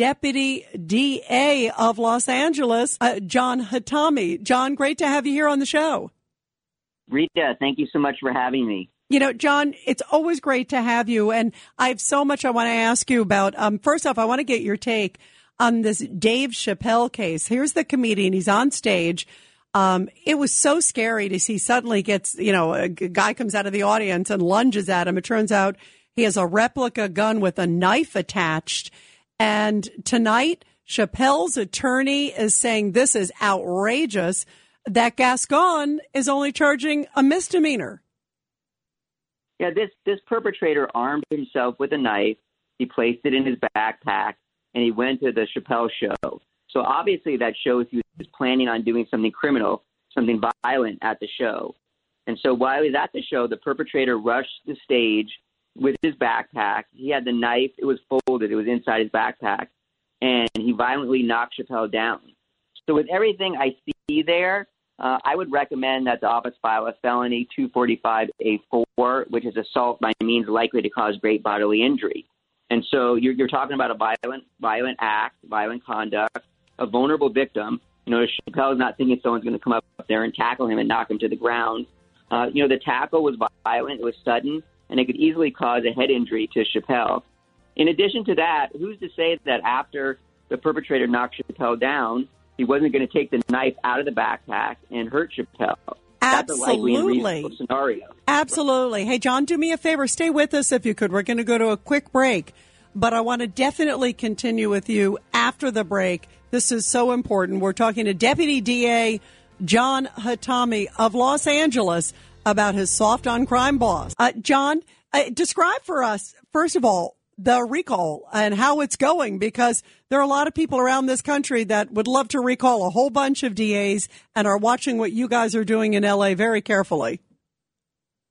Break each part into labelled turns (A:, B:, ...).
A: Deputy DA of Los Angeles, uh, John Hatami. John, great to have you here on the show.
B: Rita, thank you so much for having me.
A: You know, John, it's always great to have you. And I have so much I want to ask you about. Um, first off, I want to get your take on this Dave Chappelle case. Here's the comedian. He's on stage. Um, it was so scary to see suddenly gets, you know, a guy comes out of the audience and lunges at him. It turns out he has a replica gun with a knife attached. And tonight, Chappelle's attorney is saying this is outrageous that Gascon is only charging a misdemeanor.
B: Yeah, this this perpetrator armed himself with a knife. He placed it in his backpack and he went to the Chappelle show. So obviously that shows he was planning on doing something criminal, something violent at the show. And so while he was at the show, the perpetrator rushed the stage with his backpack. He had the knife, it was folded, it was inside his backpack, and he violently knocked Chappelle down. So with everything I see there, uh, I would recommend that the office file a felony 245A4, which is assault by means likely to cause great bodily injury. And so you're, you're talking about a violent, violent act, violent conduct, a vulnerable victim. You know, Chappelle is not thinking someone's going to come up there and tackle him and knock him to the ground. Uh, you know, the tackle was violent, it was sudden, and it could easily cause a head injury to Chappelle. In addition to that, who's to say that after the perpetrator knocked Chappelle down, he wasn't going to take the knife out of the backpack and hurt Chappelle?
A: Absolutely.
B: scenario.
A: Absolutely. Hey, John, do me a favor. Stay with us if you could. We're going to go to a quick break, but I want to definitely continue with you after the break. This is so important. We're talking to Deputy DA John Hatami of Los Angeles about his soft on crime boss. Uh, John, uh, describe for us, first of all, the recall and how it's going because there are a lot of people around this country that would love to recall a whole bunch of DAs and are watching what you guys are doing in LA very carefully.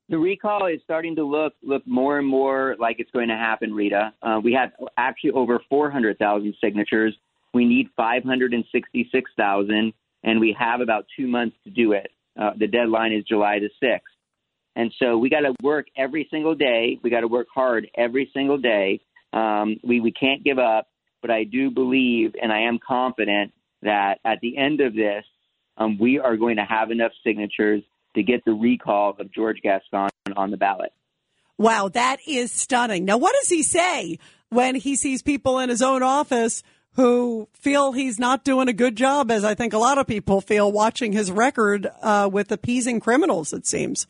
B: The recall is starting to look look more and more like it's going to happen, Rita. Uh, we have actually over 400,000 signatures. We need 566,000, and we have about two months to do it. Uh, the deadline is July the 6th. And so we got to work every single day. We got to work hard every single day. Um, we, we can't give up, but I do believe and I am confident that at the end of this, um, we are going to have enough signatures to get the recall of George Gascon on the ballot.
A: Wow, that is stunning. Now, what does he say when he sees people in his own office who feel he's not doing a good job, as I think a lot of people feel watching his record uh, with appeasing criminals, it seems?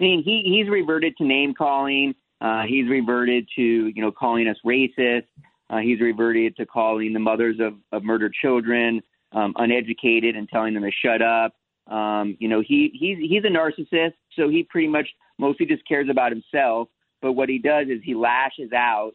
B: I mean, he he's reverted to name calling. Uh, he's reverted to you know calling us racist. Uh, he's reverted to calling the mothers of, of murdered children um, uneducated and telling them to shut up. Um, you know, he he's he's a narcissist, so he pretty much mostly just cares about himself. But what he does is he lashes out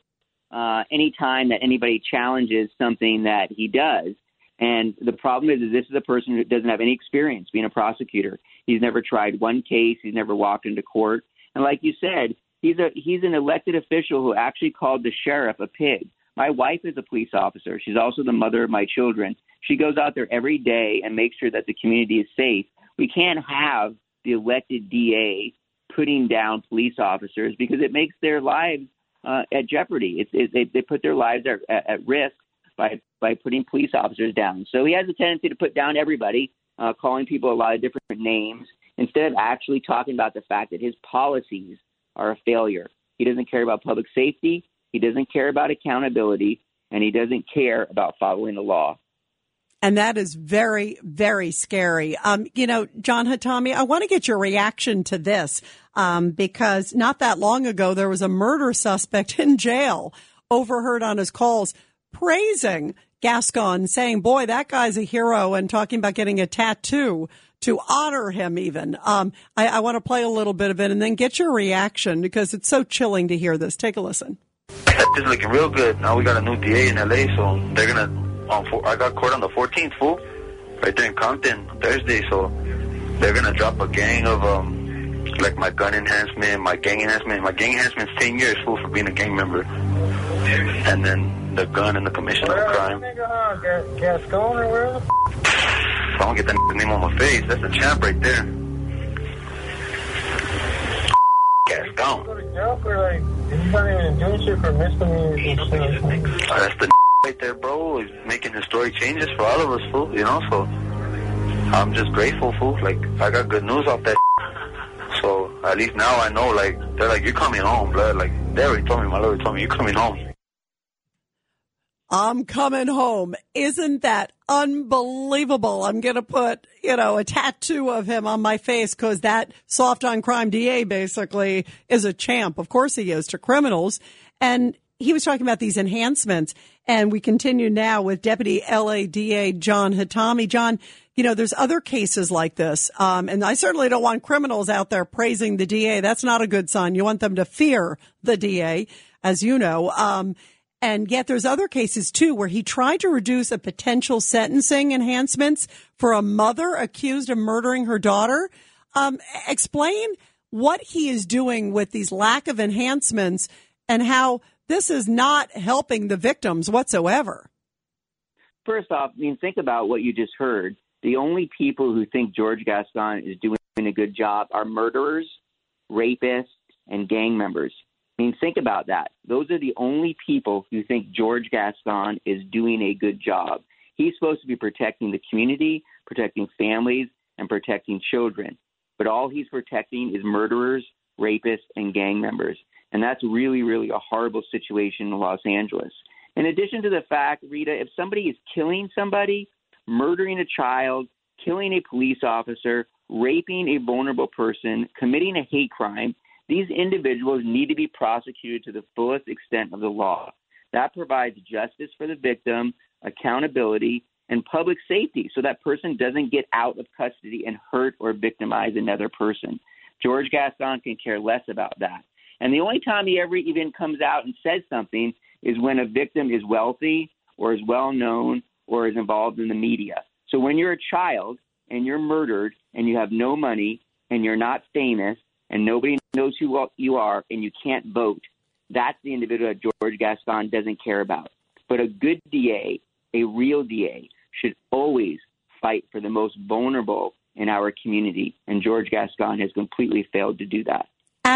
B: uh, anytime that anybody challenges something that he does. And the problem is, is this is a person who doesn't have any experience being a prosecutor. He's never tried one case. He's never walked into court. And like you said, he's a he's an elected official who actually called the sheriff a pig. My wife is a police officer. She's also the mother of my children. She goes out there every day and makes sure that the community is safe. We can't have the elected DA putting down police officers because it makes their lives uh, at jeopardy. It's, it, they, they put their lives at, at, risk by by putting police officers down. So he has a tendency to put down everybody, uh, calling people a lot of different names instead of actually talking about the fact that his policies are a failure. He doesn't care about public safety. He doesn't care about accountability, and he doesn't care about following the law.
A: And that is very, very scary. Um, you know, John Hatami, I want to get your reaction to this um, because not that long ago there was a murder suspect in jail overheard on his calls praising Gascon, saying, "Boy, that guy's a hero," and talking about getting a tattoo to honor him. Even um, I, I want to play a little bit of it and then get your reaction because it's so chilling to hear this. Take a listen.
C: It's looking real good. Now we got a new DA in LA, so they're gonna. On four, I got court on the 14th, fool, right there in Compton Thursday. So they're gonna drop a gang of um, like my gun enhancement, my gang enhancement. My gang enhancement's 10 years, fool, for being a gang member, and then the gun and the commission of a crime.
D: Gascon or where the
C: I don't get that name on my face. That's a champ right there. Gascon.
D: go to jail for like, he's not even doing shit for misdemeanors and
C: that's the right there, bro. He's making historic changes for all of us, fool. You know, so I'm just grateful, fool. Like I got good news off that. So at least now I know, like they're like, you're coming home, blood. Like they already told me, my lawyer told me, you're coming home.
A: I'm coming home. Isn't that unbelievable? I'm going to put, you know, a tattoo of him on my face because that soft on crime DA basically is a champ. Of course he is to criminals. And he was talking about these enhancements. And we continue now with Deputy LADA John Hatami. John, you know, there's other cases like this. Um, and I certainly don't want criminals out there praising the DA. That's not a good sign. You want them to fear the DA, as you know. Um, and yet there's other cases too where he tried to reduce a potential sentencing enhancements for a mother accused of murdering her daughter. Um, explain what he is doing with these lack of enhancements and how this is not helping the victims whatsoever.
B: First off, I mean, think about what you just heard. The only people who think George Gascon is doing a good job are murderers, rapists, and gang members. I mean, think about that. Those are the only people who think George Gascon is doing a good job. He's supposed to be protecting the community, protecting families, and protecting children. But all he's protecting is murderers, rapists, and gang members. And that's really, really a horrible situation in Los Angeles. In addition to the fact, Rita, if somebody is killing somebody, murdering a child, killing a police officer, raping a vulnerable person, committing a hate crime, these individuals need to be prosecuted to the fullest extent of the law. That provides justice for the victim, accountability, and public safety so that person doesn't get out of custody and hurt or victimize another person. George Gascon can care less about that. And the only time he ever even comes out and says something is when a victim is wealthy or is well known or is involved in the media. So when you're a child and you're murdered and you have no money and you're not famous and nobody knows who you are and you can't vote, that's the individual that George Gascon doesn't care about. But a good DA, a real DA, should always fight for the most vulnerable in our community. And George Gascon has completely failed to do that.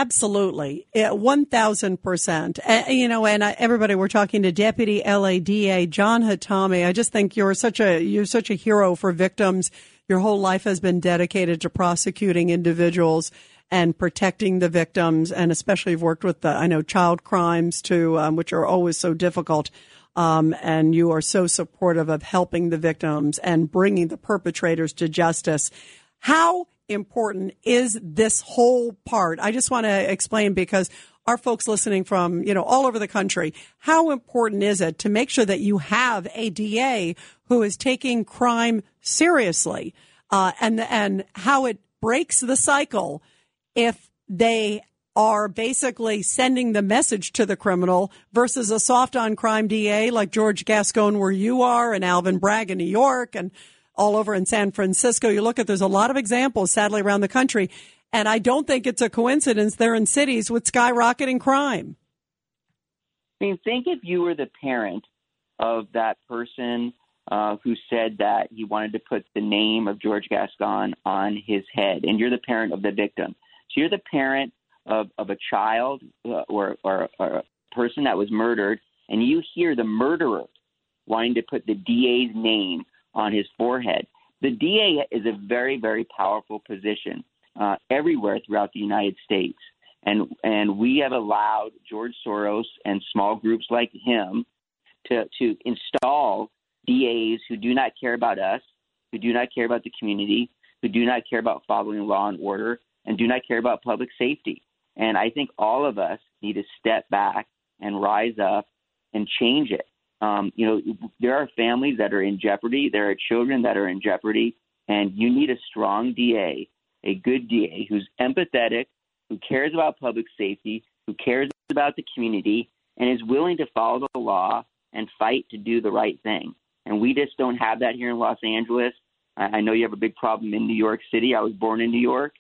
A: Absolutely, one thousand percent. You know, and everybody, we're talking to Deputy LADA John Hatami. I just think you're such a you're such a hero for victims. Your whole life has been dedicated to prosecuting individuals and protecting the victims, and especially have worked with the I know child crimes too, um, which are always so difficult. Um, and you are so supportive of helping the victims and bringing the perpetrators to justice. How important is this whole part? I just want to explain because our folks listening from, you know, all over the country, how important is it to make sure that you have a DA who is taking crime seriously, uh, and, and how it breaks the cycle if they are basically sending the message to the criminal versus a soft on crime DA like George Gascon where you are and Alvin Bragg in New York and all over in San Francisco. You look at, there's a lot of examples sadly around the country. And I don't think it's a coincidence they're in cities with skyrocketing crime.
B: I mean, think if you were the parent of that person uh, who said that he wanted to put the name of George Gascon on his head, and you're the parent of the victim. So you're the parent of, of a child uh, or, or, or a person that was murdered, and you hear the murderer wanting to put the DA's name on his forehead. The DA is a very, very powerful position uh, everywhere throughout the United States. And, and we have allowed George Soros and small groups like him to, to install DAs who do not care about us, who do not care about the community, who do not care about following law and order, and do not care about public safety. And I think all of us need to step back and rise up and change it. Um, you know, there are families that are in jeopardy. There are children that are in jeopardy, and you need a strong DA, a good DA who's empathetic, who cares about public safety, who cares about the community, and is willing to follow the law and fight to do the right thing. And we just don't have that here in Los Angeles. I know you have a big problem in New York City. I was born in New York,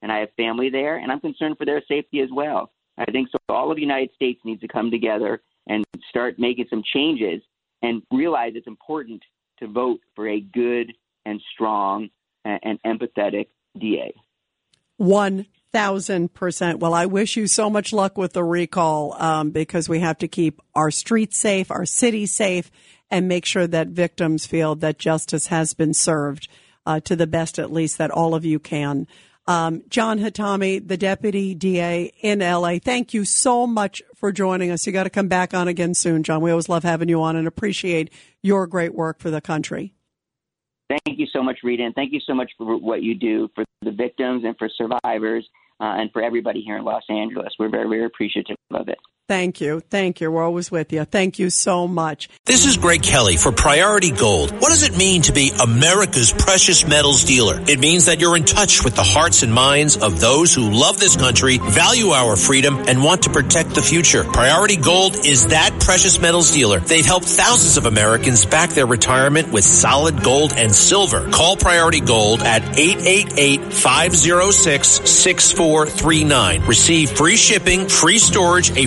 B: and I have family there, and I'm concerned for their safety as well. I think so. All of the United States needs to come together and start making some changes and realize it's important to vote for a good and strong and, empathetic DA.
A: One thousand percent. Well, I wish you so much luck with the recall um, because we have to keep our streets safe, our city safe, and make sure that victims feel that justice has been served uh, to the best, at least, that all of you can. Um, John Hatami, the deputy DA in LA, thank you so much for joining us. You got to come back on again soon, John. We always love having you on and appreciate your great work for the country.
B: Thank you so much, Rita, and thank you so much for what you do for the victims and for survivors uh, and for everybody here in Los Angeles. We're very, very appreciative of it.
A: Thank you. Thank you. We're always with you. Thank you so much.
E: This is Greg Kelly for Priority Gold. What does it mean to be America's precious metals dealer? It means that you're in touch with the hearts and minds of those who love this country, value our freedom, and want to protect the future. Priority Gold is that precious metals dealer. They've helped thousands of Americans back their retirement with solid gold and silver. Call Priority Gold at 888-506-6439. Receive free shipping, free storage, a